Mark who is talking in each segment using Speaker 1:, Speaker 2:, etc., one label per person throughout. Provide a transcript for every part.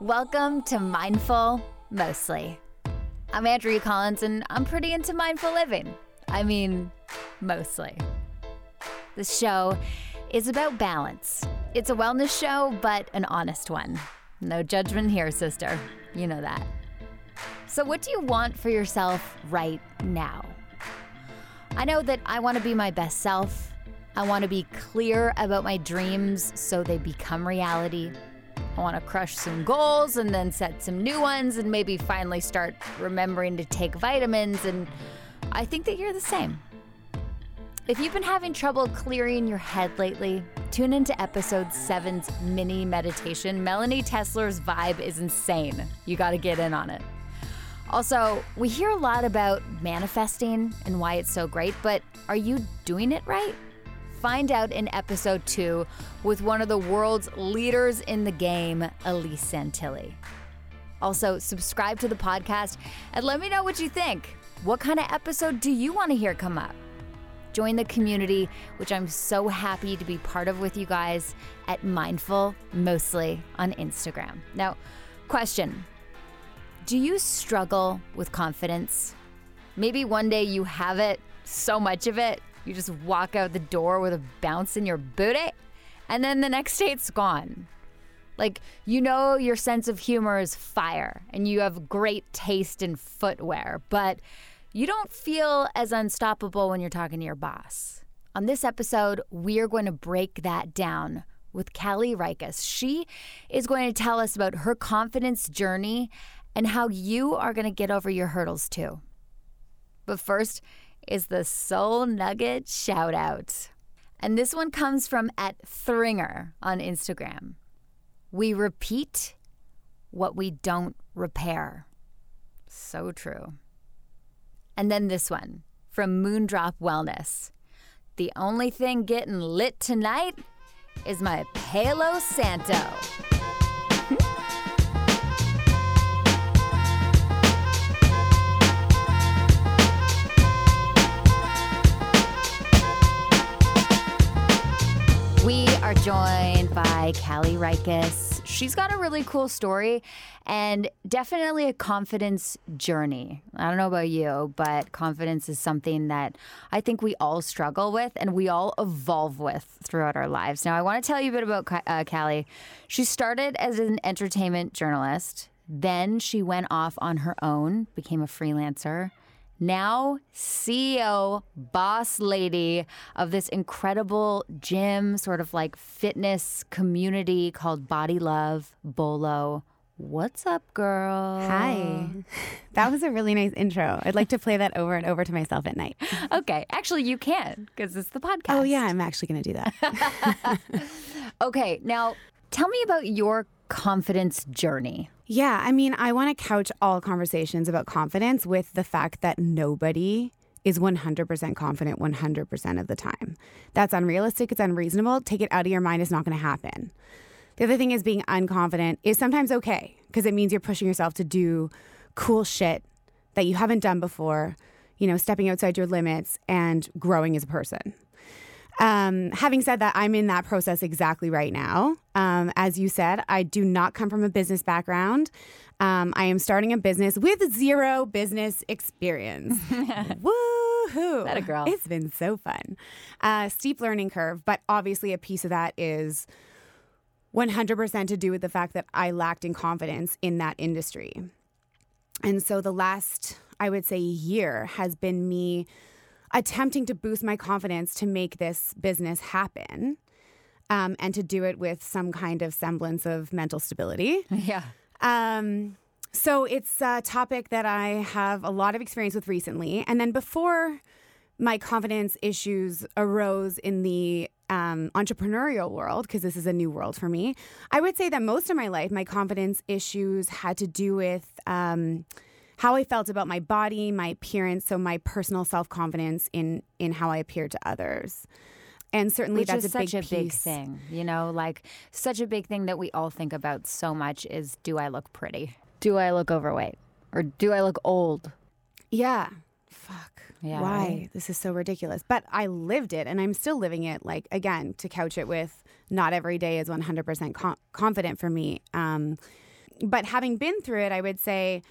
Speaker 1: Welcome to Mindful Mostly. I'm Andrea Collins and I'm pretty into mindful living. I mean, mostly. This show is about balance. It's a wellness show, but an honest one. No judgment here, sister. You know that. So, what do you want for yourself right now? I know that I want to be my best self. I want to be clear about my dreams so they become reality. I want to crush some goals and then set some new ones and maybe finally start remembering to take vitamins. And I think that you're the same. If you've been having trouble clearing your head lately, tune into episode 7's mini meditation. Melanie Tesler's vibe is insane. You got to get in on it. Also, we hear a lot about manifesting and why it's so great, but are you doing it right? Find out in episode 2 with one of the world's leaders in the game, Elise Santilli. Also, subscribe to the podcast and let me know what you think. What kind of episode do you want to hear come up? Join the community, which I'm so happy to be part of with you guys at Mindful Mostly on Instagram. Now, question Do you struggle with confidence? Maybe one day you have it, so much of it, you just walk out the door with a bounce in your booty, and then the next day it's gone. Like, you know, your sense of humor is fire and you have great taste in footwear, but you don't feel as unstoppable when you're talking to your boss. On this episode, we are going to break that down with Caleigh Rykiss. She is going to tell us about her confidence journey and how you are going to get over your hurdles too. But first is the Soul Nugget shout out. And this one comes from at Thringer on Instagram. We repeat what we don't repair. So true. And then this one from Moondrop Wellness. The only thing getting lit tonight is my Palo Santo. Are joined by Caleigh Rykiss. She's got a really cool story and definitely a confidence journey. I don't know about you, but confidence is something that I think we all struggle with and we all evolve with throughout our lives. Now, I want to tell you a bit about uh, Caleigh. She started as an entertainment journalist, then she went off on her own, became a freelancer now CEO, boss lady of this incredible gym, sort of like fitness community called Body Love Bolo. What's up, girl?
Speaker 2: Hi. That was a really nice intro. I'd like to play that over and over to myself at night.
Speaker 1: okay. Actually, you can because it's the podcast.
Speaker 2: Oh, yeah. I'm actually going to do that.
Speaker 1: okay. Now, tell me about your confidence journey.
Speaker 2: Yeah, I mean, I want to couch all conversations about confidence with the fact that nobody is 100% confident 100% of the time. That's unrealistic, it's unreasonable. Take it out of your mind, it's not going to happen. The other thing is being unconfident is sometimes okay because it means you're pushing yourself to do cool shit that you haven't done before, you know, stepping outside your limits and growing as a person. Um, having said that, I'm in that process exactly right now. Um, as you said, I do not come from a business background. Um, I am starting a business with zero business experience. Woohoo!
Speaker 1: That a girl.
Speaker 2: It's been so fun. Uh, steep learning curve, but obviously a piece of that is 100% to do with the fact that I lacked in confidence in that industry. And so the last, I would say, year has been me attempting to boost my confidence to make this business happen um, and to do it with some kind of semblance of mental stability.
Speaker 1: Yeah.
Speaker 2: Um, so it's a topic that I have a lot of experience with recently. And then before my confidence issues arose in the um, entrepreneurial world, because this is a new world for me, I would say that most of my life, my confidence issues had to do with. Um, how I felt about my body, my appearance, so my personal self confidence in in how I appeared to others. And certainly
Speaker 1: Which
Speaker 2: that's
Speaker 1: is
Speaker 2: a big
Speaker 1: such a
Speaker 2: piece.
Speaker 1: big thing, you know, like such a big thing that we all think about so much is do I look pretty? Do I look overweight? Or do I look old?
Speaker 2: Yeah. Fuck.
Speaker 1: Yeah,
Speaker 2: Why? This is so ridiculous. But I lived it and I'm still living it. Like, again, to couch it with not every day is 100% com- confident for me. Um, but having been through it, I would say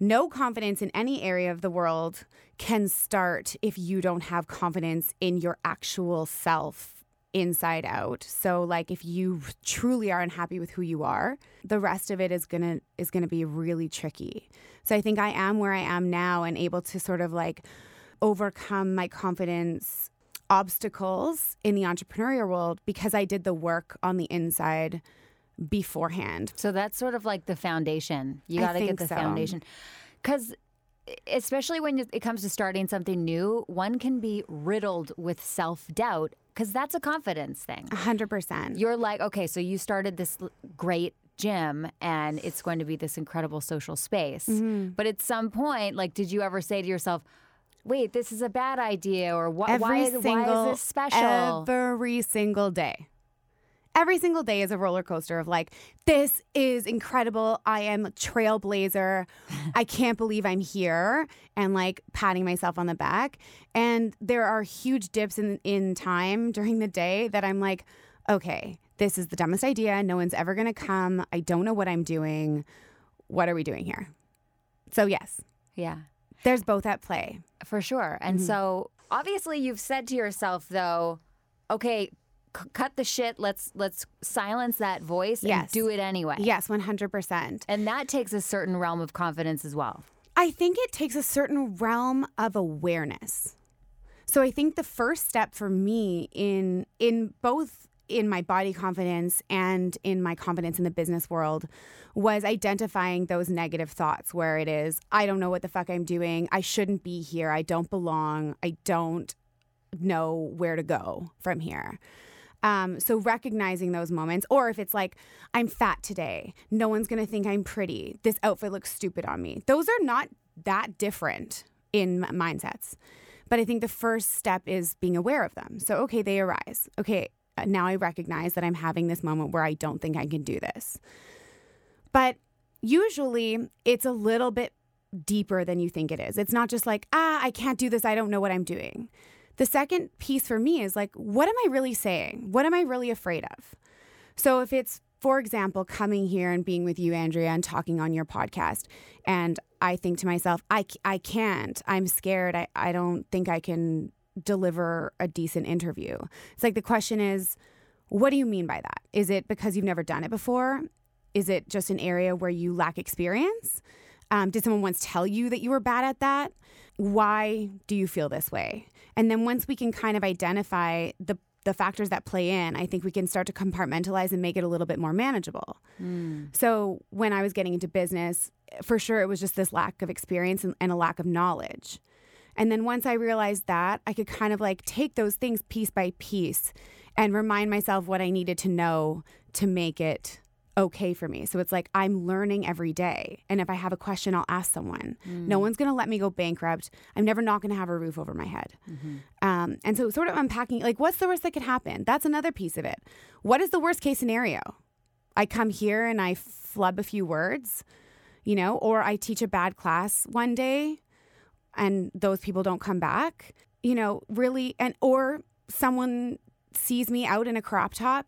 Speaker 2: no confidence in any area of the world can start if you don't have confidence in your actual self inside out. So like if you truly are unhappy with who you are, the rest of it is going to is going to be really tricky. So I think I am where I am now and able to sort of like overcome my confidence obstacles in the entrepreneurial world because I did the work on the inside beforehand.
Speaker 1: So that's sort of like the foundation. You got to get the
Speaker 2: so.
Speaker 1: foundation. Cuz especially when it comes to starting something new, one can be riddled with self-doubt cuz that's a confidence thing.
Speaker 2: 100%.
Speaker 1: You're like, okay, so you started this great gym and it's going to be this incredible social space.
Speaker 2: Mm-hmm.
Speaker 1: But at some point, like did you ever say to yourself, "Wait, this is a bad idea," or "Why,
Speaker 2: every
Speaker 1: why, is,
Speaker 2: single
Speaker 1: why is this special?"
Speaker 2: every single day every single day is a roller coaster of like this is incredible. I am a trailblazer. I can't believe i'm here and like patting myself on the back. And there are huge dips in in time during the day that i'm like okay this is the dumbest idea. No one's ever going to come. I don't know what i'm doing. What are we doing here? So yes.
Speaker 1: Yeah.
Speaker 2: there's both at play.
Speaker 1: For sure. And
Speaker 2: Mm-hmm.
Speaker 1: so obviously you've said to yourself though, okay, c- cut the shit. Let's let's silence that voice and do it anyway.
Speaker 2: yes 100%
Speaker 1: And that takes a certain realm of confidence as well.
Speaker 2: I think it takes a certain realm of awareness. So I think the first step for me in in both in my body confidence and in my confidence in the business world was identifying those negative thoughts where it is I don't know what the fuck I'm doing. I shouldn't be here. I don't belong. I don't know where to go from here. Um, so recognizing those moments, or if it's like I'm fat today, no one's gonna think I'm pretty. This outfit looks stupid on me. Those are not that different in mindsets. But I think the first step is being aware of them. So okay, they arise. Okay, uh, now I recognize that I'm having this moment where I don't think I can do this. But usually it's a little bit deeper than you think it is. It's not just like, ah, I can't do this. I don't know what I'm doing. The second piece for me is like, what am I really saying? What am I really afraid of? So if it's, for example, coming here and being with you, Andrea, and talking on your podcast, and I think to myself, I, I can't, I'm scared, I, I don't think I can deliver a decent interview. It's like the question is, what do you mean by that? Is it because you've never done it before? Is it just an area where you lack experience? Um, did someone once tell you that you were bad at that? Why do you feel this way? And then once we can kind of identify the the factors that play in, I think we can start to compartmentalize and make it a little bit more manageable. Hmm. So when I was getting into business, for sure it was just this lack of experience and, and a lack of knowledge. And then once I realized that, I could kind of like take those things piece by piece and remind myself what I needed to know to make it okay for me. So it's like I'm learning every day. And if I have a question, I'll ask someone. No one's going to let me go bankrupt. I'm never not going to have a roof over my head. Um, and so, sort of unpacking like, what's the worst that could happen? That's another piece of it. What is the worst case scenario? I come here and I flub a few words, you know, or I teach a bad class one day and those people don't come back, you know, really, and or someone sees me out in a crop top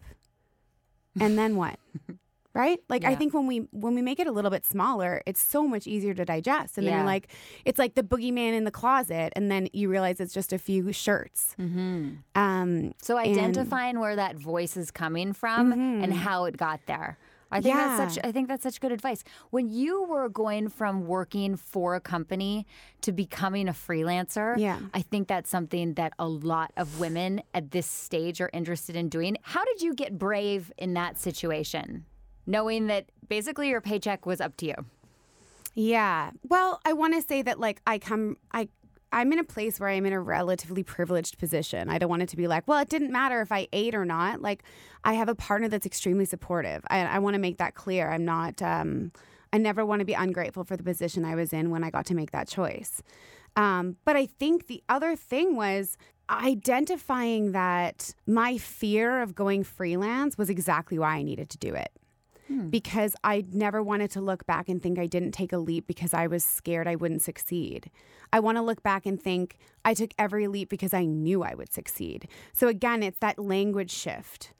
Speaker 2: and then what? right? Like I think when we when we make it a little bit smaller, it's so much easier to digest. And then you're like, it's like the boogeyman in the closet, and then you realize it's just a few shirts.
Speaker 1: Mm-hmm.
Speaker 2: Um,
Speaker 1: So
Speaker 2: And-
Speaker 1: identifying where that voice is coming from and how it got there. I think that's such I think that's such good advice. When you were going from working for a company to becoming a freelancer,
Speaker 2: Yeah.
Speaker 1: I think that's something that a lot of women at this stage are interested in doing. How did you get brave in that situation? Knowing that basically your paycheck was up to you.
Speaker 2: Yeah. Well, I want to say that like I come I I'm in a place where I'm in a relatively privileged position. I don't want it to be like, well, it didn't matter if I ate or not. Like I have a partner that's extremely supportive. I, I want to make that clear. I'm not um I never want to be ungrateful for the position I was in when I got to make that choice. Um, but I think the other thing was identifying that my fear of going freelance was exactly why I needed to do it Hmm. because I never wanted to look back and think I didn't take a leap because I was scared I wouldn't succeed. I want to look back and think I took every leap because I knew I would succeed. So again, it's that language shift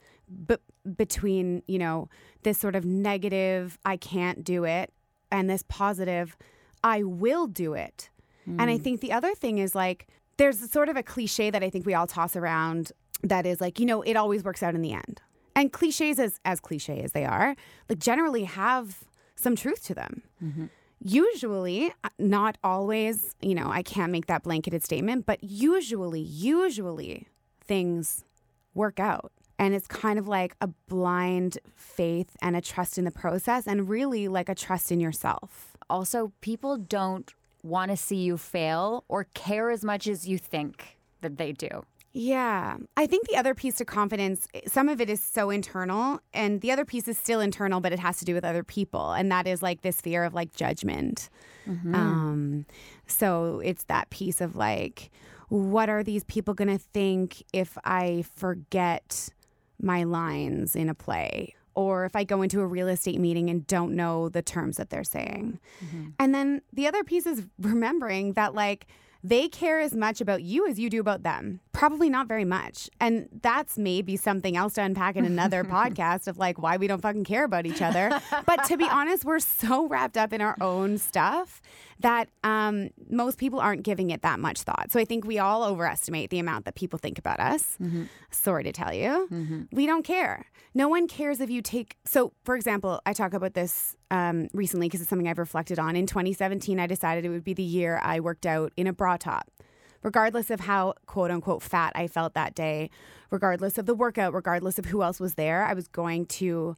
Speaker 2: b- between, you know, this sort of negative, I can't do it, and this positive, I will do it. And I hmm. think the other thing is like, there's sort of a cliche that I think we all toss around that is like, you know, it always works out in the end. And cliches, as, as cliche as they are, like generally have some truth to them. Mm-hmm. Usually, uh, not always, you know, I can't make that blanketed statement, but usually, usually things work out. And it's kind of like a blind faith and a trust in the process, and really like a trust in yourself.
Speaker 1: Also, people don't want to see you fail or care as much as you think that they do.
Speaker 2: Yeah. I think the other piece to confidence, some of it is so internal, and the other piece is still internal, but it has to do with other people. And that is like this fear of like judgment. Mm-hmm. Um, so it's that piece of like, what are these people going to think if I forget my lines in a play? Or if I go into a real estate meeting and don't know the terms that they're saying. Mm-hmm. And then the other piece is remembering that, like, they care as much about you as you do about them. Probably not very much. And that's maybe something else to unpack in another podcast of like why we don't fucking care about each other. But to be honest, we're so wrapped up in our own stuff that um, most people aren't giving it that much thought. So I think we all overestimate the amount that people think about us. Mm-hmm. Sorry to tell you, mm-hmm. we don't care. No one cares if you take. So, for example, I talk about this um, recently because it's something I've reflected on. In 2017, I decided it would be the year I worked out in a bra top. Regardless of how quote unquote fat I felt that day, regardless of the workout, regardless of who else was there, I was going to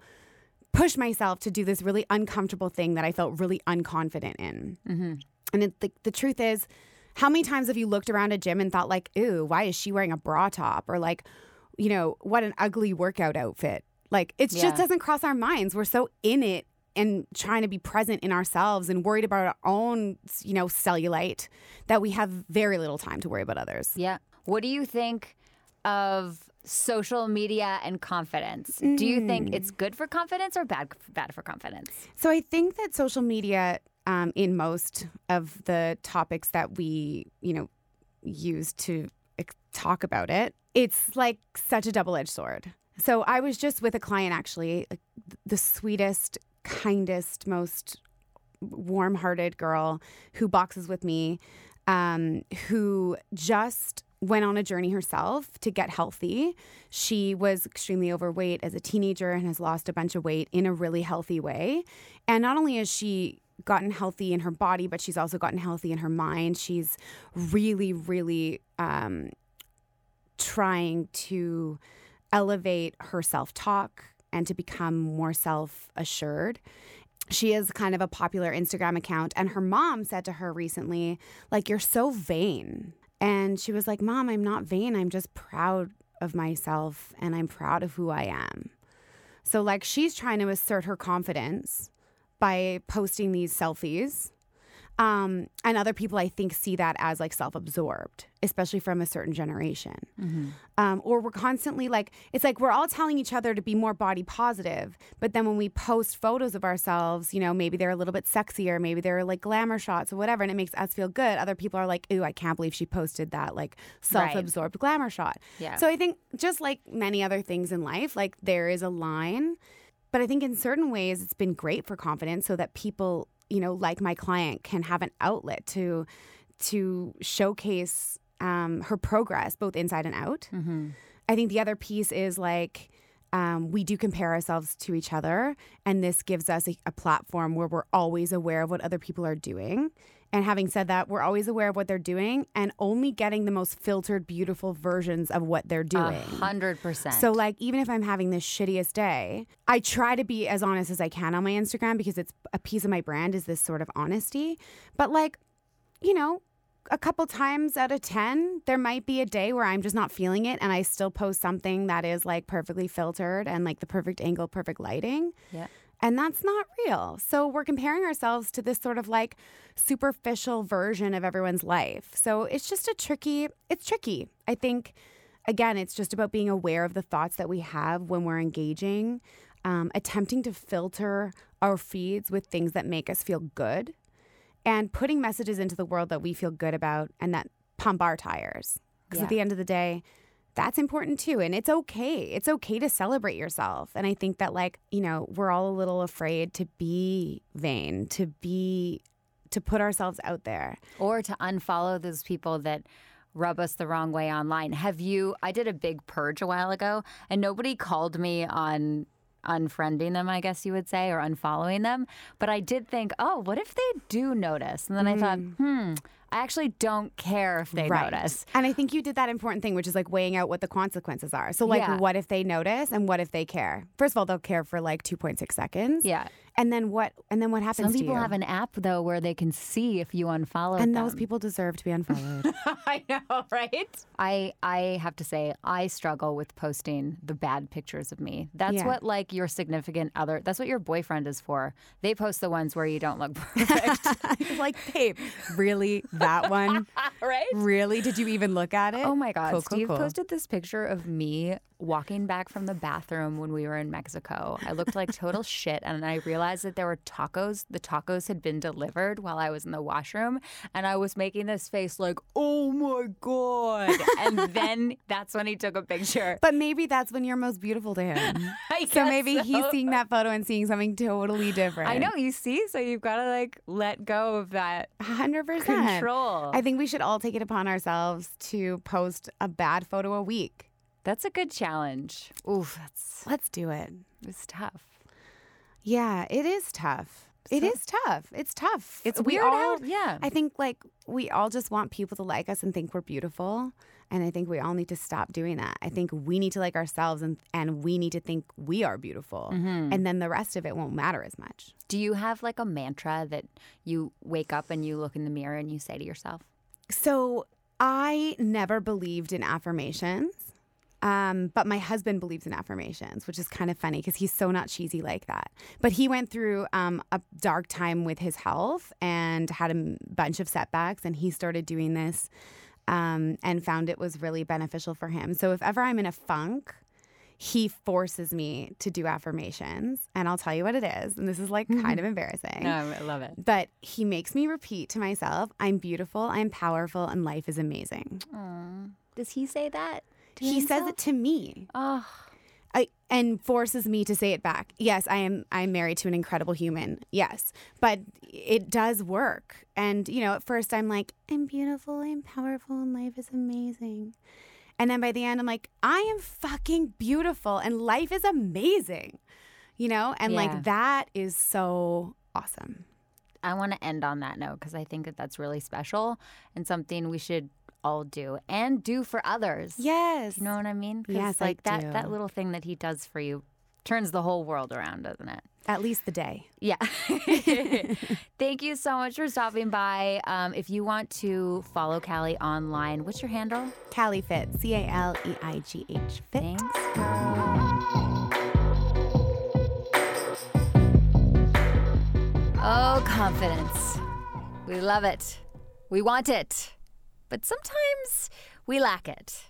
Speaker 2: push myself to do this really uncomfortable thing that I felt really unconfident in. Mm-hmm. And it, the, the truth is, how many times have you looked around a gym and thought like, "Ooh, why is she wearing a bra top?" Or like, you know, what an ugly workout outfit. Like it yeah. just doesn't cross our minds. We're so in it and trying to be present in ourselves and worried about our own, you know, cellulite that we have very little time to worry about others.
Speaker 1: Yeah. What do you think of social media and confidence. Mm. Do you think mm. it's good for confidence or bad bad for confidence?
Speaker 2: So I think that social media, um, in most of the topics that we, you know, use to talk about it, it's like such a double edged sword. So I was just with a client actually, like the sweetest, kindest, most warm hearted girl who boxes with me, um, who just went on a journey herself to get healthy. She was extremely overweight as a teenager and has lost a bunch of weight in a really healthy way. And not only has she gotten healthy in her body, but she's also gotten healthy in her mind. She's really, really um, trying to elevate her self talk and to become more self assured she is kind of a popular Instagram account. And her mom said to her recently, like, you're so vain. And she was like, Mom, I'm not vain. I'm just proud of myself and I'm proud of who I am. So, like, she's trying to assert her confidence by posting these selfies um, and other people, I think, see that as like self absorbed, especially from a certain generation. Mm-hmm. Um, or we're constantly like, it's like we're all telling each other to be more body positive. But then when we post photos of ourselves, you know, maybe they're a little bit sexier, maybe they're like glamour shots or whatever, and it makes us feel good. Other people are like, ooh, I can't believe she posted that like self absorbed right. glamour shot. Yeah. So I think just like many other things in life, like there is a line. But I think in certain ways, it's been great for confidence so that people you know, like my client can have an outlet to to showcase um, her progress both inside and out. Mm-hmm. I think the other piece is like um, we do compare ourselves to each other, and this gives us a, a platform where we're always aware of what other people are doing and having said that, we're always aware of what they're doing and only getting the most filtered, beautiful versions of what they're doing. A
Speaker 1: hundred percent.
Speaker 2: So, like, even if I'm having the shittiest day, I try to be as honest as I can on my Instagram because it's a piece of my brand is this sort of honesty. But, like, you know, a couple times out of 10, there might be a day where I'm just not feeling it and I still post something that is like perfectly filtered and like the perfect angle, perfect lighting.
Speaker 1: Yeah.
Speaker 2: And that's not real. So we're comparing ourselves to this sort of like superficial version of everyone's life. So it's just a tricky, it's tricky. I think, again, it's just about being aware of the thoughts that we have when we're engaging, um, attempting to filter our feeds with things that make us feel good, and putting messages into the world that we feel good about and that pump our tires. Because yeah. at the end of the day, that's important too. And it's okay. It's okay to celebrate yourself. And I think that, like, you know, we're all a little afraid to be vain, to be, to put ourselves out there.
Speaker 1: Or to unfollow those people that rub us the wrong way online. Have you? I did a big purge a while ago, and nobody called me on unfriending them, I guess you would say, or unfollowing them. But I did think, oh, what if they do notice? And then I thought, hmm, I actually don't care if they right. notice.
Speaker 2: And I think you did that important thing, which is like weighing out what the consequences are. So, like,
Speaker 1: Yeah.
Speaker 2: what if they notice and what if they care? First of all, they'll care for like 2.6 seconds.
Speaker 1: Yeah.
Speaker 2: And then what? And then what happens
Speaker 1: Some
Speaker 2: to
Speaker 1: people
Speaker 2: you?
Speaker 1: have an app though where they can see if you unfollow
Speaker 2: and
Speaker 1: them.
Speaker 2: those people deserve to be unfollowed.
Speaker 1: I know, right? I I have to say I struggle with posting the bad pictures of me. That's
Speaker 2: Yeah.
Speaker 1: what like your significant other. That's what your boyfriend is for. They post the ones where you don't look perfect,
Speaker 2: like, babe, really? That one?
Speaker 1: right?
Speaker 2: Really? Did you even look at it?
Speaker 1: Oh my God.
Speaker 2: Cool, cool,
Speaker 1: Steve
Speaker 2: cool.
Speaker 1: posted this picture of me walking back from the bathroom when we were in Mexico. I looked like total shit. And I realized that there were tacos. The tacos had been delivered while I was in the washroom. And I was making this face like, oh my God. And then that's when he took a picture.
Speaker 2: But maybe that's when you're most beautiful to him. So maybe he's seeing that photo and seeing something totally different.
Speaker 1: I know, you see? So you've got to like let go of that
Speaker 2: 100%.
Speaker 1: control.
Speaker 2: I think we should all take it upon ourselves to post a bad photo a week.
Speaker 1: That's a good challenge. Oof, that's
Speaker 2: Let's do it.
Speaker 1: it's tough.
Speaker 2: Yeah, it is tough. It is tough. It's tough.
Speaker 1: It's
Speaker 2: we
Speaker 1: weird
Speaker 2: all,
Speaker 1: how- yeah.
Speaker 2: I think like we all just want people to like us and think we're beautiful. And I think we all need to stop doing that. I think we need to like ourselves and, and we need to think we are beautiful.
Speaker 1: Mm-hmm.
Speaker 2: And then the rest of it won't matter as much.
Speaker 1: Do you have like a mantra that you wake up and you look in the mirror and you say to yourself?
Speaker 2: So I never believed in affirmations. Um, but my husband believes in affirmations, which is kind of funny because he's so not cheesy like that. But he went through um, a dark time with his health and had a m- bunch of setbacks, and he started doing this um, and found it was really beneficial for him. So if ever I'm in a funk, he forces me to do affirmations, and I'll tell you what it is. And this is like kind of embarrassing.
Speaker 1: No, I love it.
Speaker 2: But he makes me repeat to myself, I'm beautiful, I'm powerful, and life is amazing.
Speaker 1: Does he say that?
Speaker 2: He says it to me.
Speaker 1: Oh,
Speaker 2: I, and forces me to say it back. Yes, I am I'm married to an incredible human. Yes. But it does work. And you know, at first I'm like, I'm beautiful, I'm powerful, and life is amazing. And then by the end I'm like, I am fucking beautiful and life is amazing. You know? And
Speaker 1: Yeah.
Speaker 2: like that is so awesome.
Speaker 1: I want to end on that note because I think that that's really special and something we should all do and do for others.
Speaker 2: Yes.
Speaker 1: You know what I mean?
Speaker 2: Yes, I
Speaker 1: like that
Speaker 2: do.
Speaker 1: that little thing that he does for you turns the whole world around, doesn't it?
Speaker 2: At least the day.
Speaker 1: Yeah. Thank you so much for stopping by. Um, if you want to follow Caleigh online, what's your handle?
Speaker 2: Caleigh Fit. C A L E I G H Fit.
Speaker 1: Thanks. Oh, confidence. We love it. We want it. But sometimes we lack it.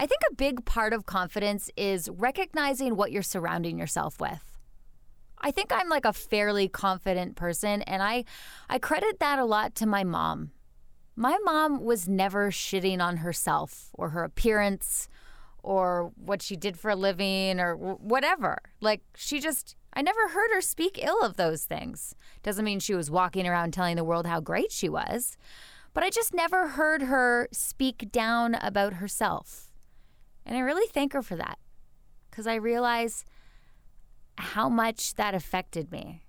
Speaker 1: I think a big part of confidence is recognizing what you're surrounding yourself with. I think I'm like a fairly confident person and I I credit that a lot to my mom. My mom was never shitting on herself or her appearance or what she did for a living or whatever. Like she just I never heard her speak ill of those things. Doesn't mean she was walking around telling the world how great she was, but I just never heard her speak down about herself. And I really thank her for that cuz I realize how much that affected me.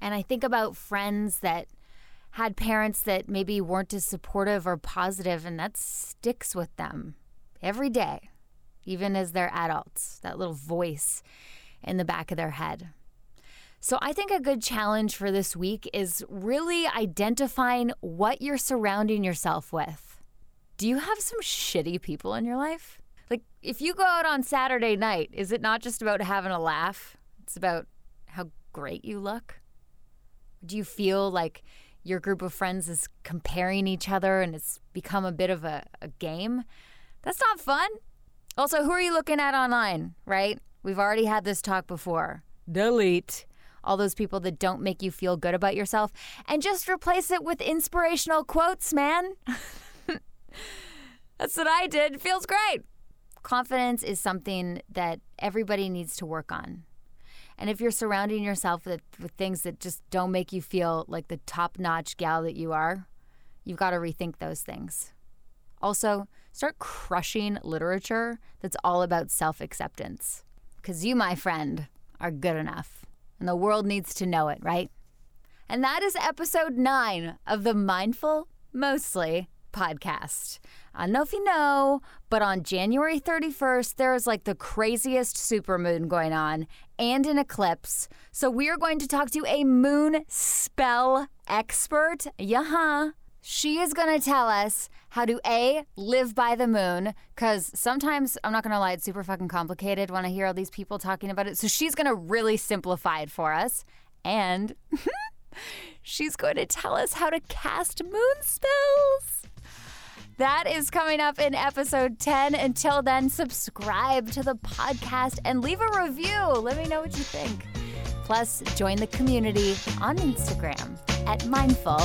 Speaker 1: And I think about friends that had parents that maybe weren't as supportive or positive, and that sticks with them every day, even as they're adults, that little voice in the back of their head. So I think a good challenge for this week is really identifying what you're surrounding yourself with. Do you have some shitty people in your life? Like, if you go out on Saturday night, is it not just about having a laugh? It's about how great you look? Do you feel like your group of friends is comparing each other and it's become a bit of a, a game? That's not fun. Also, who are you looking at online, right? We've already had this talk before. Delete all those people that don't make you feel good about yourself and just replace it with inspirational quotes, man. That's what I did. Feels great. confidence is something that everybody needs to work on. And if you're surrounding yourself with, with things that just don't make you feel like the top notch gal that you are, you've got to rethink those things. Also, start crushing literature that's all about self acceptance. Because you, my friend, are good enough. And the world needs to know it, right? And that is episode nine of the Mindful Mostly podcast. I don't know if you know, but on January 31st, there is like the craziest supermoon going on and an eclipse. So we are going to talk to a moon spell expert. Yeah, she is going to tell us how to A, live by the moon, because sometimes, I'm not going to lie, it's super fucking complicated when I hear all these people talking about it. So she's going to really simplify it for us. And she's going to tell us how to cast moon spells. That is coming up in episode 10. Until then, subscribe to the podcast and leave a review. Let me know what you think. Plus, join the community on Instagram at Mindful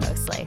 Speaker 1: mostly.